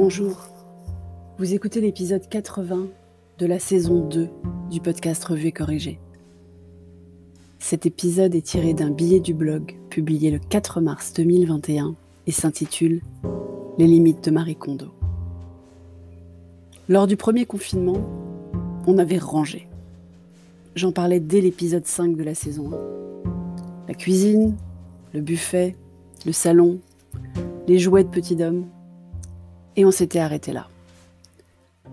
Bonjour, vous écoutez l'épisode 80 de la saison 2 du podcast Revue et Corrigé. Cet épisode est tiré d'un billet du blog publié le 4 mars 2021 et s'intitule Les limites de Marie Kondo. Lors du premier confinement, on avait rangé. J'en parlais dès l'épisode 5 de la saison 1. La cuisine, le buffet, le salon, les jouets de petit homme. Et on s'était arrêté là.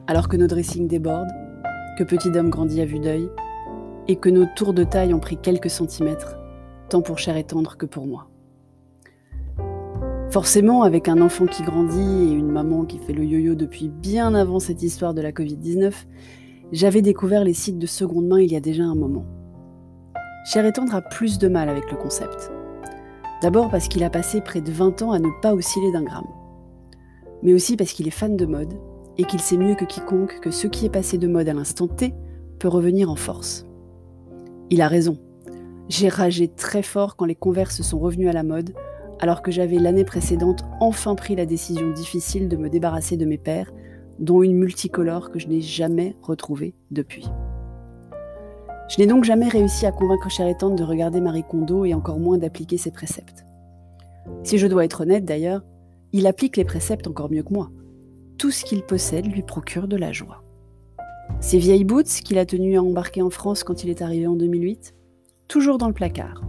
Alors que nos dressings débordent, que petit homme grandit à vue d'œil, et que nos tours de taille ont pris quelques centimètres, tant pour cher et tendre que pour moi. Forcément, avec un enfant qui grandit et une maman qui fait le yo-yo depuis bien avant cette histoire de la Covid-19, j'avais découvert les sites de seconde main il y a déjà un moment. Cher et tendre a plus de mal avec le concept. D'abord parce qu'il a passé près de 20 ans à ne pas osciller d'un gramme. Mais aussi parce qu'il est fan de mode et qu'il sait mieux que quiconque que ce qui est passé de mode à l'instant T peut revenir en force. Il a raison. J'ai ragé très fort quand les converses sont revenus à la mode, alors que j'avais l'année précédente enfin pris la décision difficile de me débarrasser de mes paires, dont une multicolore que je n'ai jamais retrouvée depuis. Je n'ai donc jamais réussi à convaincre Cher de regarder Marie Kondo et encore moins d'appliquer ses préceptes. Si je dois être honnête d'ailleurs, il applique les préceptes encore mieux que moi. Tout ce qu'il possède lui procure de la joie. Ses vieilles boots qu'il a tenu à embarquer en France quand il est arrivé en 2008, toujours dans le placard.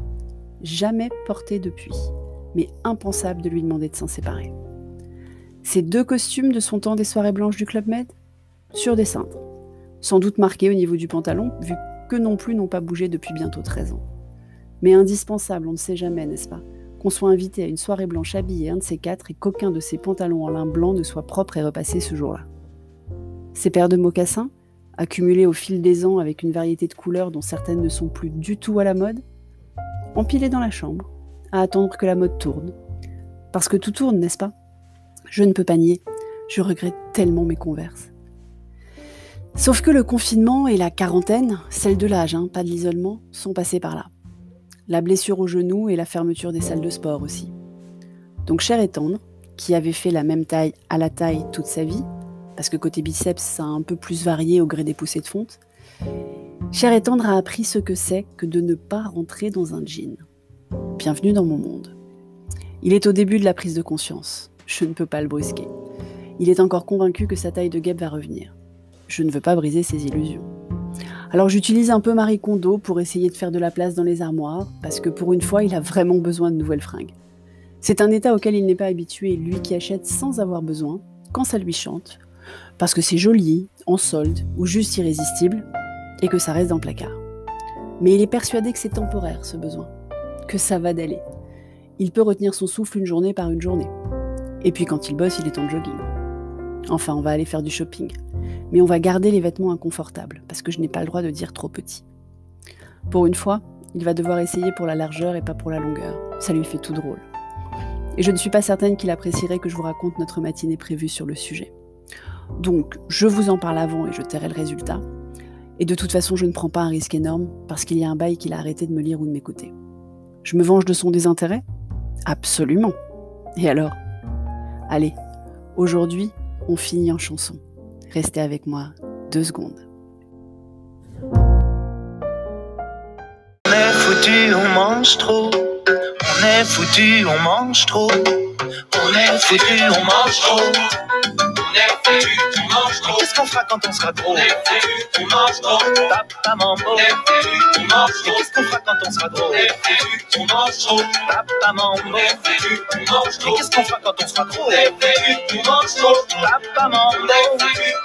Jamais porté depuis, mais impensable de lui demander de s'en séparer. Ses deux costumes de son temps des soirées blanches du Club Med Sur des cintres. Sans doute marqués au niveau du pantalon, vu que non plus n'ont pas bougé depuis bientôt 13 ans. Mais indispensable, on ne sait jamais, n'est-ce pas? Qu'on soit invité à une soirée blanche habillée un de ces quatre et qu'aucun de ses pantalons en lin blanc ne soit propre et repassé ce jour-là. Ses paires de mocassins, accumulées au fil des ans avec une variété de couleurs dont certaines ne sont plus du tout à la mode, empilées dans la chambre, à attendre que la mode tourne. Parce que tout tourne, n'est-ce pas? Je ne peux pas nier, je regrette tellement mes converses. Sauf que le confinement et la quarantaine, celle de l'âge, hein, pas de l'isolement, sont passés par là. La blessure au genou et la fermeture des salles de sport aussi. Donc cher et tendre, qui avait fait la même taille à la taille toute sa vie, parce que côté biceps, ça a un peu plus varié au gré des poussées de fonte, cher et tendre a appris ce que c'est que de ne pas rentrer dans un jean. Bienvenue dans mon monde. Il est au début de la prise de conscience. Je ne peux pas le brusquer. Il est encore convaincu que sa taille de guêpe va revenir. Je ne veux pas briser ses illusions. Alors j'utilise un peu Marie Kondo pour essayer de faire de la place dans les armoires, parce que pour une fois, il a vraiment besoin de nouvelles fringues. C'est un état auquel il n'est pas habitué, lui qui achète sans avoir besoin, quand ça lui chante, parce que c'est joli, en solde, ou juste irrésistible, et que ça reste dans le placard. Mais il est persuadé que c'est temporaire, ce besoin, que ça va d'aller. Il peut retenir son souffle une journée par une journée. Et puis quand il bosse, il est en jogging. Enfin, on va aller faire du shopping mais on va garder les vêtements inconfortables, parce que je n'ai pas le droit de dire trop petit. Pour une fois, il va devoir essayer pour la largeur et pas pour la longueur. Ça lui fait tout drôle. Et je ne suis pas certaine qu'il apprécierait que je vous raconte notre matinée prévue sur le sujet. Donc, je vous en parle avant et je tairai le résultat. Et de toute façon, je ne prends pas un risque énorme parce qu'il y a un bail qu'il a arrêté de me lire ou de m'écouter. Je me venge de son désintérêt? Absolument. Et alors? Allez, aujourd'hui, on finit en chanson. Restez avec moi deux secondes. On est foutu, on mange trop. On est foutu, on mange trop. On est foutu, on mange trop. Qu'est-ce qu'on fera quand on sera gros On mange trop. Papa mambo. On mange trop. Qu'est-ce qu'on fera quand on sera gros On mange trop. Papa mambo. On mange trop. Qu'est-ce qu'on fera quand on sera gros On mange trop. Papa mambo.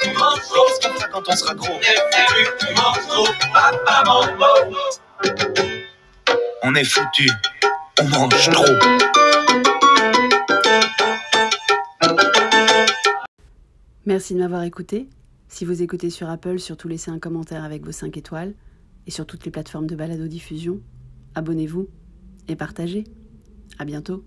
On mange trop. Qu'est-ce qu'on fera quand on sera gros On mange trop. Papa mambo. On est foutu. On mange trop. Merci de m'avoir écouté. Si vous écoutez sur Apple, surtout laissez un commentaire avec vos 5 étoiles. Et sur toutes les plateformes de balado-diffusion, abonnez-vous et partagez. À bientôt.